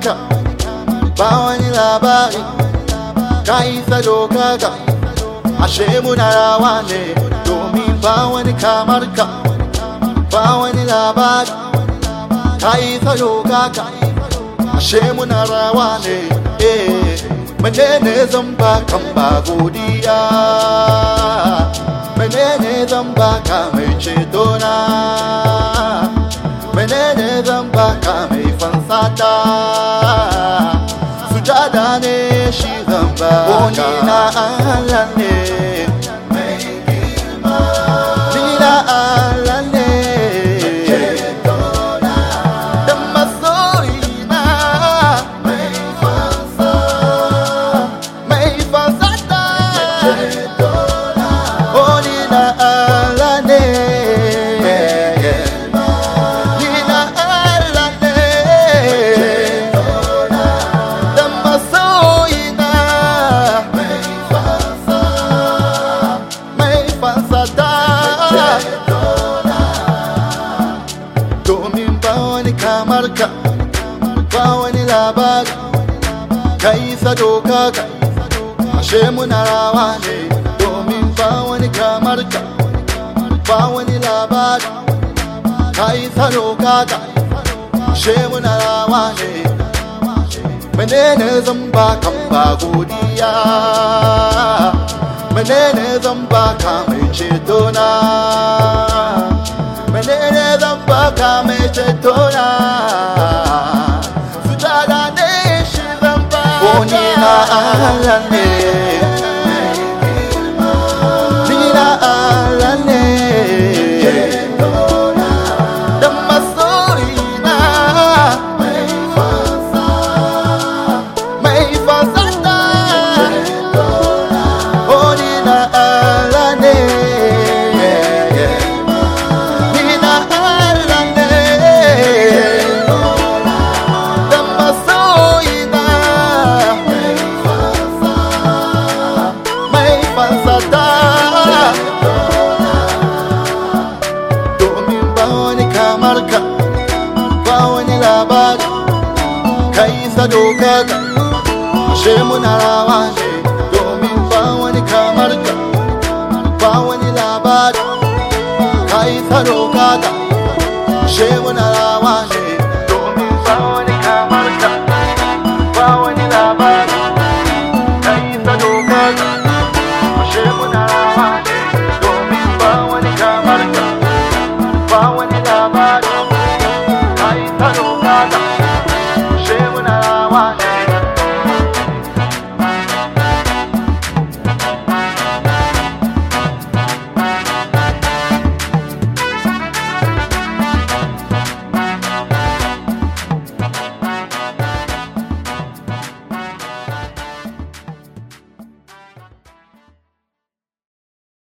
barka ba wani labari ka yi salo kaga ashe muna rawa ne domin ba wani kamar ka ba wani labari ka yi salo kaga ashe muna rawa ne eh menene zan ba kan ba godiya menene zan ba ka mai ceto na baka Onye na alane barka ba wani labari ka yi doka ka ashe muna rawa ne domin ba wani kamar ka ba wani labari ka yi doka ka ashe muna rawa ne menene zan ba kan ba godiya menene zan ba ka mai ceto na kamechetora sujadane shivampa alane ka ashe muna rawa ne domin ba wani kamar ka ba wani labari ka tsaro kata ashe muna rawa ne domin ba wani kamar ka ba wani labari ka tsaro kata ashe muna rawa ne domin ba wani kamar ka ba wani labari ka tsaro kata